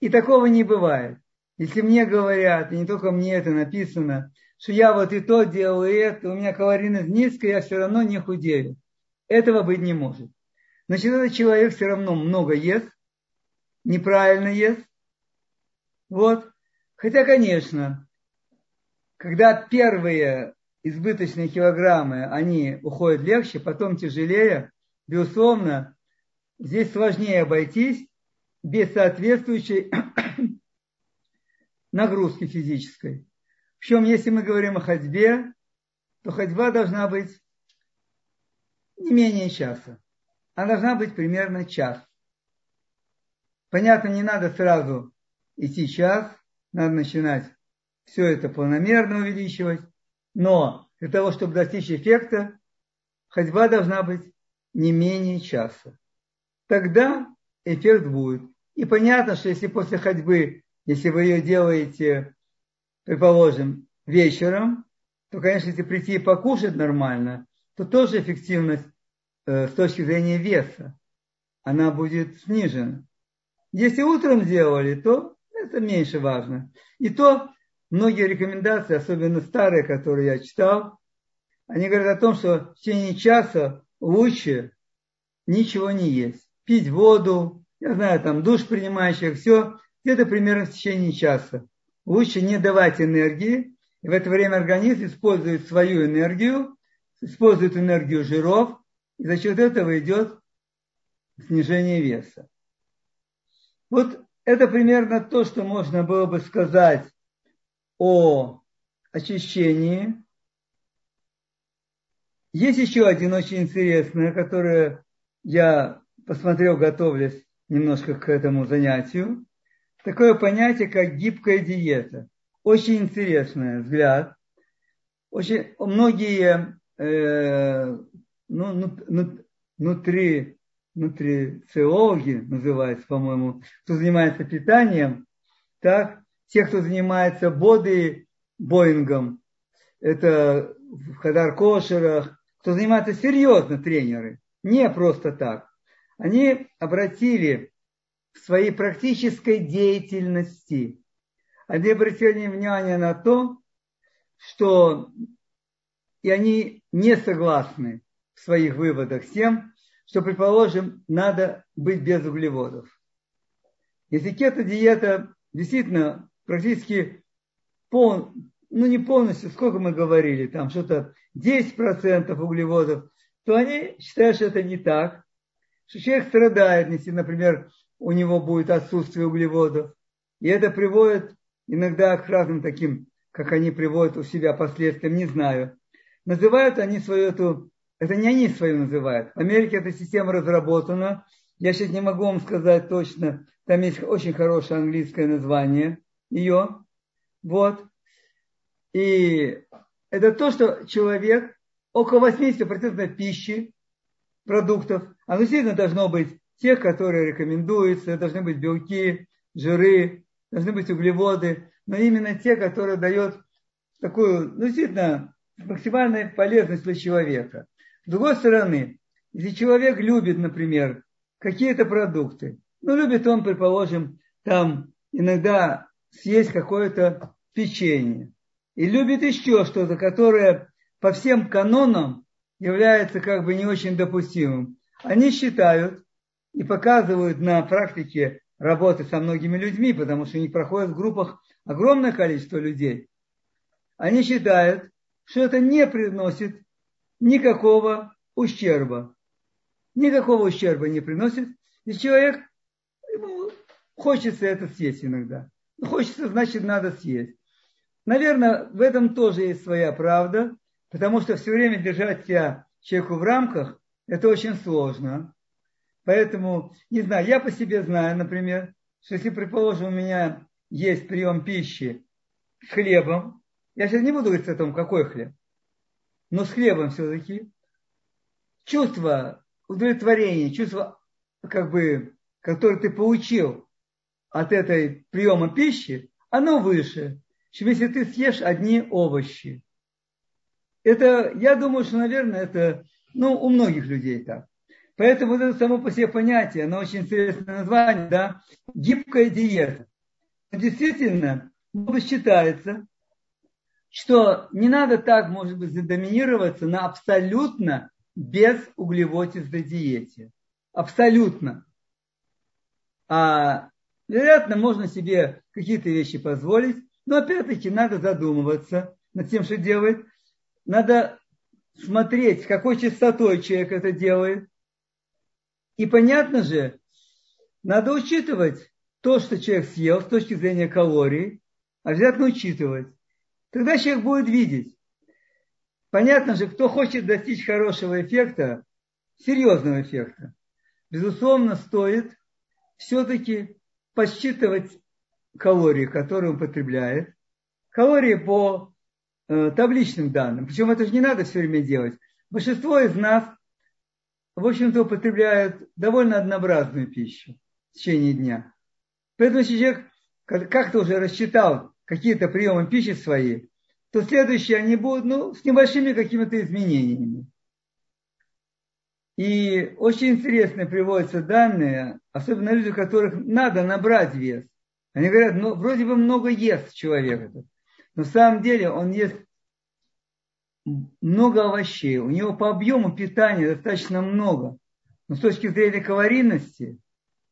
S1: И такого не бывает. Если мне говорят, и не только мне это написано, что я вот и то делаю, и это, у меня калорийность низкая, я все равно не худею. Этого быть не может значит, этот человек все равно много ест, неправильно ест. Вот. Хотя, конечно, когда первые избыточные килограммы, они уходят легче, потом тяжелее, безусловно, здесь сложнее обойтись без соответствующей нагрузки физической. Причем, если мы говорим о ходьбе, то ходьба должна быть не менее часа. Она должна быть примерно час. Понятно, не надо сразу идти час, надо начинать все это планомерно увеличивать, но для того, чтобы достичь эффекта, ходьба должна быть не менее часа. Тогда эффект будет. И понятно, что если после ходьбы, если вы ее делаете, предположим, вечером, то, конечно, если прийти и покушать нормально, то тоже эффективность э, с точки зрения веса, она будет снижена. Если утром сделали, то это меньше важно. И то многие рекомендации, особенно старые, которые я читал, они говорят о том, что в течение часа лучше ничего не есть. Пить воду, я знаю, там душ принимающих, все, где-то примерно в течение часа. Лучше не давать энергии, и в это время организм использует свою энергию, использует энергию жиров, и за счет этого идет снижение веса. Вот это примерно то, что можно было бы сказать о очищении. Есть еще один очень интересный, который я посмотрел, готовлясь немножко к этому занятию. Такое понятие, как гибкая диета. Очень интересный взгляд. Очень многие э, ну, ну, ну, внутри, нутрициологи называется, по-моему, кто занимается питанием, так, те, кто занимается боди Боингом, это в Хадар Кошерах, кто занимается серьезно тренеры, не просто так. Они обратили в своей практической деятельности они обратили внимание на то, что и они не согласны в своих выводах с тем, что, предположим, надо быть без углеводов. Если кето-диета действительно практически пол, ну не полностью, сколько мы говорили, там что-то 10% углеводов, то они считают, что это не так, что человек страдает, если, например, у него будет отсутствие углеводов. И это приводит иногда к разным таким, как они приводят у себя последствиям, не знаю. Называют они свою эту, это не они свою называют. В Америке эта система разработана. Я сейчас не могу вам сказать точно. Там есть очень хорошее английское название ее. Вот. И это то, что человек, около 80% пищи, продуктов, оно действительно должно быть тех, которые рекомендуются, должны быть белки, жиры, должны быть углеводы, но именно те, которые дают такую, ну, действительно, максимальную полезность для человека. С другой стороны, если человек любит, например, какие-то продукты, ну, любит он, предположим, там иногда съесть какое-то печенье, и любит еще что-то, которое по всем канонам является как бы не очень допустимым. Они считают и показывают на практике работы со многими людьми, потому что у них проходит в группах огромное количество людей. Они считают, что это не приносит никакого ущерба. Никакого ущерба не приносит. И человек, ему хочется это съесть иногда. Ну, хочется, значит, надо съесть. Наверное, в этом тоже есть своя правда, потому что все время держать себя человеку в рамках, это очень сложно. Поэтому, не знаю, я по себе знаю, например, что если, предположим, у меня есть прием пищи с хлебом, я сейчас не буду говорить о том, какой хлеб, но с хлебом все-таки, чувство удовлетворения, чувство, как бы, которое ты получил от этой приема пищи, оно выше, чем если ты съешь одни овощи. Это, я думаю, что, наверное, это, ну, у многих людей так. Поэтому вот это само по себе понятие, оно очень интересное название, да, гибкая диета. Действительно, считается, что не надо так, может быть, задоминироваться на абсолютно без углеводистой диете. Абсолютно. А вероятно, можно себе какие-то вещи позволить, но опять-таки надо задумываться над тем, что делает. Надо смотреть, с какой частотой человек это делает, И понятно же, надо учитывать то, что человек съел с точки зрения калорий, обязательно учитывать. Тогда человек будет видеть. Понятно же, кто хочет достичь хорошего эффекта, серьезного эффекта, безусловно, стоит все-таки подсчитывать калории, которые он потребляет. Калории по табличным данным. Причем это же не надо все время делать. Большинство из нас, в общем-то, употребляют довольно однообразную пищу в течение дня. Поэтому если человек как-то уже рассчитал какие-то приемы пищи свои, то следующие они будут ну, с небольшими какими-то изменениями. И очень интересно приводятся данные, особенно люди, которых надо набрать вес. Они говорят, ну, вроде бы много ест человек этот. В самом деле он ест много овощей. У него по объему питания достаточно много. Но с точки зрения калорийности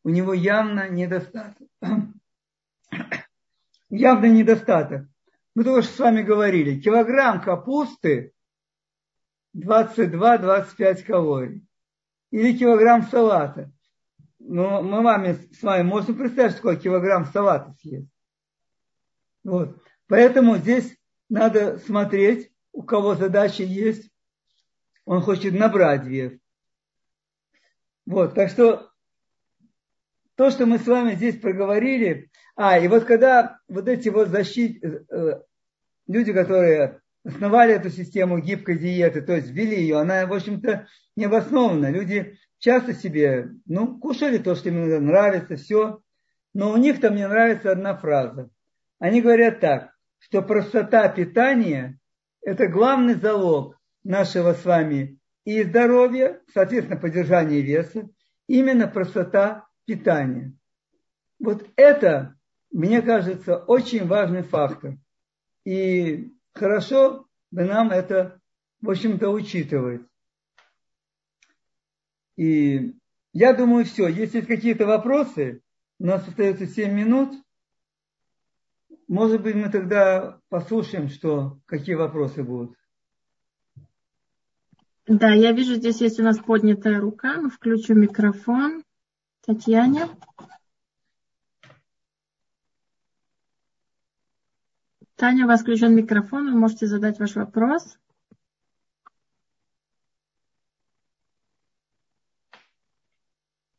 S1: у него явно недостаток. явно недостаток. Мы тоже с вами говорили. Килограмм капусты 22-25 калорий или килограмм салата. Но мы вами, с вами можем представить, сколько килограмм салата съесть. Вот. Поэтому здесь надо смотреть, у кого задача есть, он хочет набрать вес. Вот, так что то, что мы с вами здесь проговорили, а, и вот когда вот эти вот защит, э, люди, которые основали эту систему гибкой диеты, то есть ввели ее, она, в общем-то, необоснованна. Люди часто себе, ну, кушали то, что им нравится, все, но у них там не нравится одна фраза. Они говорят так, что простота питания – это главный залог нашего с вами и здоровья, соответственно, поддержания веса, именно простота питания. Вот это, мне кажется, очень важный фактор. И хорошо бы нам это, в общем-то, учитывать. И я думаю, все. Если есть какие-то вопросы, у нас остается 7 минут. Может быть, мы тогда послушаем, что, какие вопросы будут.
S2: Да, я вижу, здесь есть у нас поднятая рука. Мы включим микрофон. Татьяне. Таня, у вас включен микрофон, вы можете задать ваш вопрос.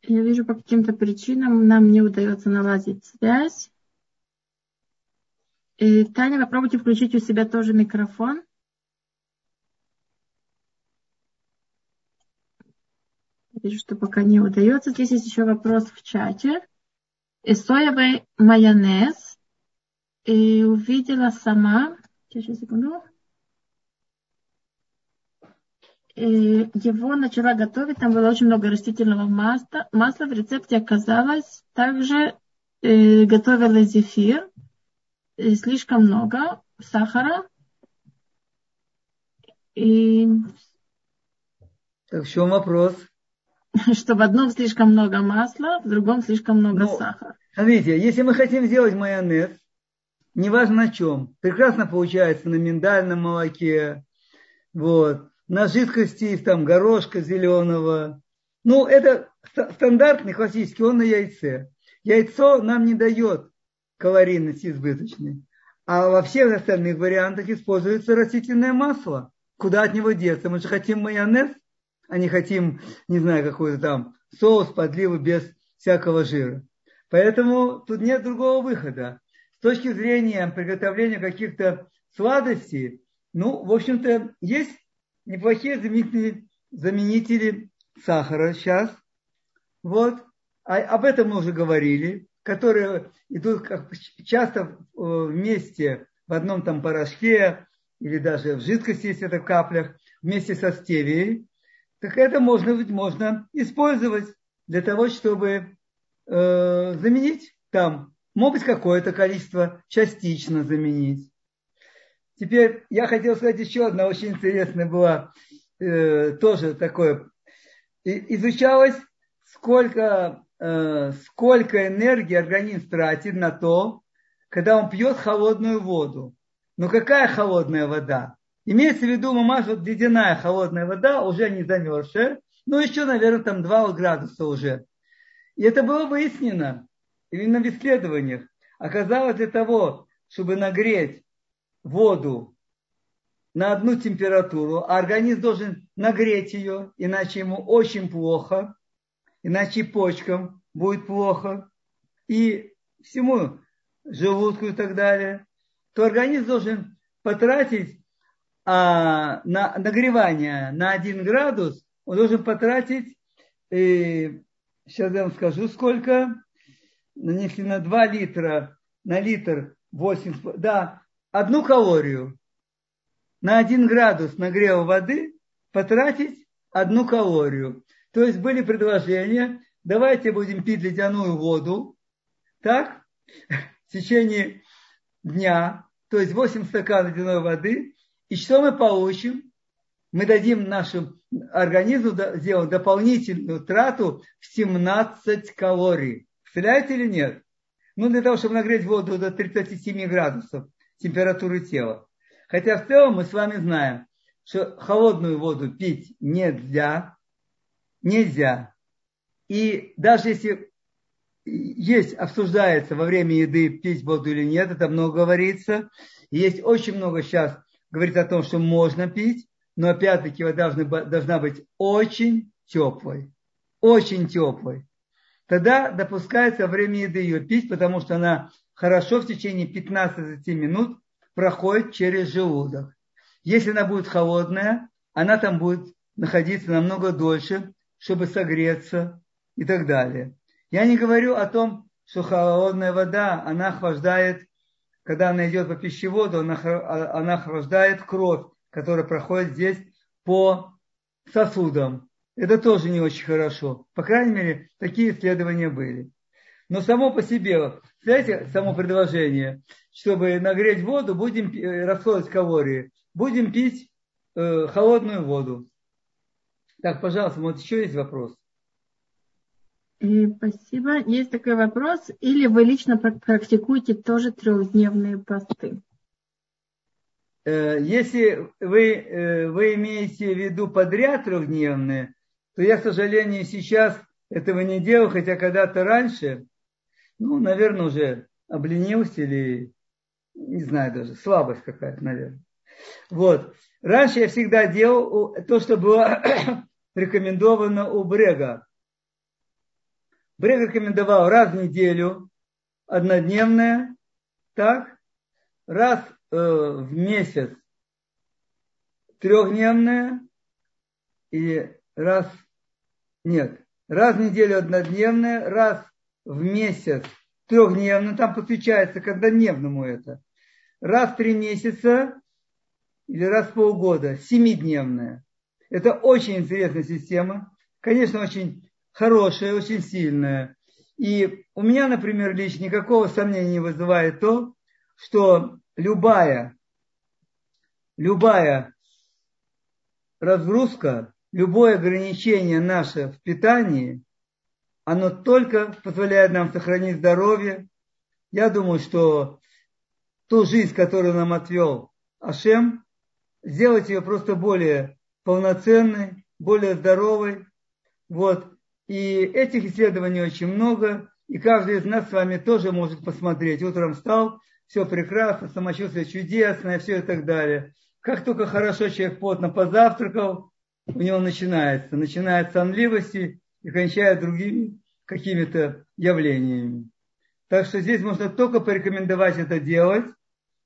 S2: Я вижу, по каким-то причинам нам не удается наладить связь. И, Таня, попробуйте включить у себя тоже микрофон. Вижу, что пока не удается. Здесь есть еще вопрос в чате. Соевый майонез и увидела сама, сейчас секунду, и его начала готовить, там было очень много растительного масла, масла в рецепте оказалось, также э, готовила зефир, и слишком много сахара, и...
S1: Так в чем вопрос?
S2: Что в одном слишком много масла, в другом слишком много ну, сахара.
S1: Смотрите, если мы хотим сделать майонез, неважно на чем. Прекрасно получается на миндальном молоке, вот, на жидкости из там горошка зеленого. Ну, это стандартный классический, он на яйце. Яйцо нам не дает калорийности избыточной. А во всех остальных вариантах используется растительное масло. Куда от него деться? Мы же хотим майонез, а не хотим, не знаю, какой-то там соус, подливу без всякого жира. Поэтому тут нет другого выхода точки зрения приготовления каких-то сладостей, ну, в общем-то, есть неплохие заменители, заменители сахара сейчас. Вот. А, об этом мы уже говорили, которые идут как, часто вместе в одном там порошке или даже в жидкости, если это в каплях, вместе со стевией. Так это можно быть можно использовать для того, чтобы э, заменить там Могут какое-то количество частично заменить. Теперь я хотел сказать еще одна очень интересная была, э, тоже такое. И, изучалось, сколько, э, сколько энергии организм тратит на то, когда он пьет холодную воду. Но какая холодная вода? Имеется в виду, мамаш, вот ледяная холодная вода, уже не замерзшая, Ну, еще, наверное, там 2 градуса уже. И это было выяснено именно в исследованиях. Оказалось, для того, чтобы нагреть воду на одну температуру, а организм должен нагреть ее, иначе ему очень плохо, иначе почкам будет плохо, и всему желудку и так далее, то организм должен потратить а, на нагревание на 1 градус, он должен потратить, э, сейчас я вам скажу сколько, если на 2 литра, на литр 8, да, одну калорию. На 1 градус нагрева воды потратить одну калорию. То есть были предложения, давайте будем пить ледяную воду, так, в течение дня, то есть 8 стаканов ледяной воды, и что мы получим? Мы дадим нашему организму, сделаем дополнительную трату в 17 калорий. Представляете или нет? Ну, для того, чтобы нагреть воду до 37 градусов температуры тела. Хотя в целом мы с вами знаем, что холодную воду пить нельзя. Нельзя. И даже если есть, обсуждается во время еды пить воду или нет, это много говорится. есть очень много сейчас говорит о том, что можно пить, но опять-таки вода должна, должна быть очень теплой. Очень теплой. Тогда допускается во время еды ее пить, потому что она хорошо в течение 15-20 минут проходит через желудок. Если она будет холодная, она там будет находиться намного дольше, чтобы согреться и так далее. Я не говорю о том, что холодная вода, она охлаждает когда она идет по пищеводу, она, она охлаждает кровь, которая проходит здесь по сосудам. Это тоже не очень хорошо. По крайней мере, такие исследования были. Но само по себе, знаете, само предложение, чтобы нагреть воду, будем э, расходовать калории, будем пить э, холодную воду. Так, пожалуйста, вот еще есть вопрос.
S2: Спасибо. Есть такой вопрос. Или вы лично практикуете тоже трехдневные посты?
S1: Э, если вы, э, вы имеете в виду подряд трехдневные, то я, к сожалению, сейчас этого не делал, хотя когда-то раньше, ну, наверное, уже обленился или, не знаю даже, слабость какая-то, наверное. Вот. Раньше я всегда делал то, что было рекомендовано у Брега. Брег рекомендовал раз в неделю, однодневное, так, раз э, в месяц трехдневное и раз, нет, раз в неделю однодневное, раз в месяц трехдневное, там подключается когда дневному это, раз в три месяца или раз в полгода, семидневное. Это очень интересная система, конечно, очень хорошая, очень сильная. И у меня, например, лично никакого сомнения не вызывает то, что любая, любая разгрузка, любое ограничение наше в питании, оно только позволяет нам сохранить здоровье. Я думаю, что ту жизнь, которую нам отвел Ашем, сделать ее просто более полноценной, более здоровой. Вот. И этих исследований очень много, и каждый из нас с вами тоже может посмотреть. Утром встал, все прекрасно, самочувствие чудесное, все и так далее. Как только хорошо человек плотно позавтракал, у него начинается, начинает сонливости и кончает другими какими-то явлениями. Так что здесь можно только порекомендовать это делать.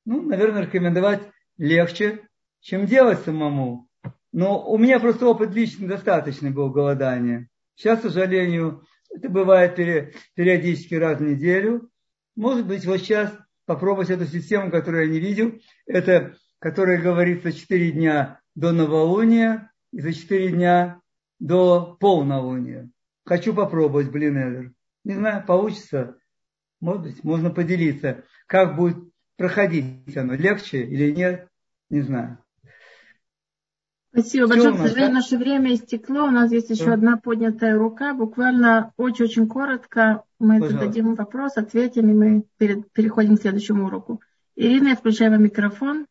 S1: Ну, наверное, рекомендовать легче, чем делать самому. Но у меня просто опыт личный достаточный был голодания. Сейчас, к сожалению, это бывает периодически раз в неделю. Может быть, вот сейчас попробовать эту систему, которую я не видел. Это, которая говорится 4 дня до новолуния и за 4 дня до полнолуния. Хочу попробовать, блин, Эвер. Не знаю, получится. Может быть, можно поделиться, как будет проходить оно, легче или нет, не знаю.
S2: Спасибо большое. К сожалению, наше время истекло. У нас есть еще одна поднятая рука. Буквально очень-очень коротко мы Пожалуйста. зададим вопрос, ответим, и мы переходим к следующему уроку. Ирина, я включаю вам микрофон.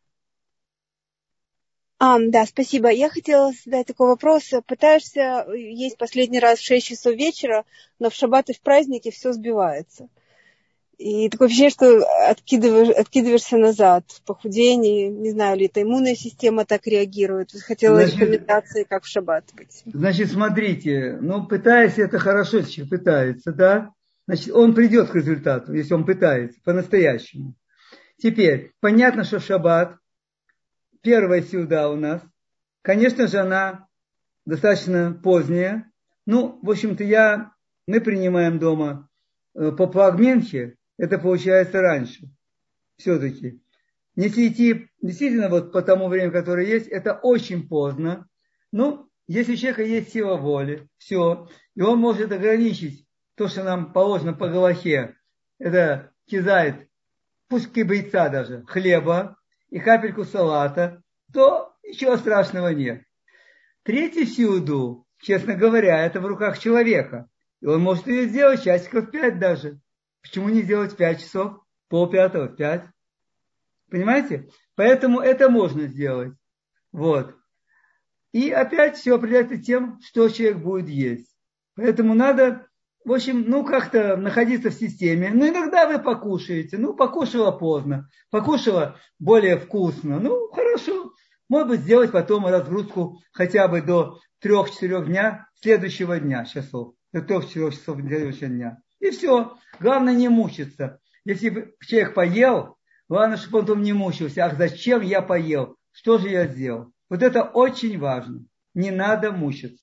S3: А, да, спасибо. Я хотела задать такой вопрос. Пытаешься есть последний раз в 6 часов вечера, но в шаббат и в праздники все сбивается. И такое ощущение, что откидываешь, откидываешься назад в похудении. Не знаю, ли это иммунная система так реагирует. Хотела значит, рекомендации, как в шаббат быть.
S1: Значит, смотрите, ну, пытаясь, это хорошо, человек пытается, да? Значит, он придет к результату, если он пытается, по-настоящему. Теперь, понятно, что шаббат, первая сюда у нас, конечно же, она достаточно поздняя. Ну, в общем-то, я, мы принимаем дома э, по флагменте, это получается раньше. Все-таки. Если идти действительно вот по тому времени, которое есть, это очень поздно. Ну, если у человека есть сила воли, все, и он может ограничить то, что нам положено по Галахе, это кизает, пусть кибайца даже, хлеба и капельку салата, то ничего страшного нет. Третий сиуду, честно говоря, это в руках человека. И он может ее сделать часиков пять даже. Почему не сделать 5 часов? Пол пятого, 5. Понимаете? Поэтому это можно сделать. Вот. И опять все определяется тем, что человек будет есть. Поэтому надо, в общем, ну как-то находиться в системе. Ну иногда вы покушаете. Ну покушала поздно. Покушала более вкусно. Ну хорошо. Может быть сделать потом разгрузку хотя бы до 3-4 дня следующего дня часов. До 3-4 часов следующего дня. И все. Главное не мучиться. Если человек поел, главное, чтобы он там не мучился. Ах, зачем я поел? Что же я сделал? Вот это очень важно. Не надо мучиться.